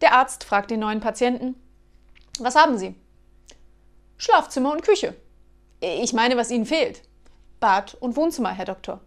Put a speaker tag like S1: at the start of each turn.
S1: Der Arzt fragt den neuen Patienten, was haben Sie? Schlafzimmer und Küche. Ich meine, was Ihnen fehlt. Bad und Wohnzimmer, Herr Doktor.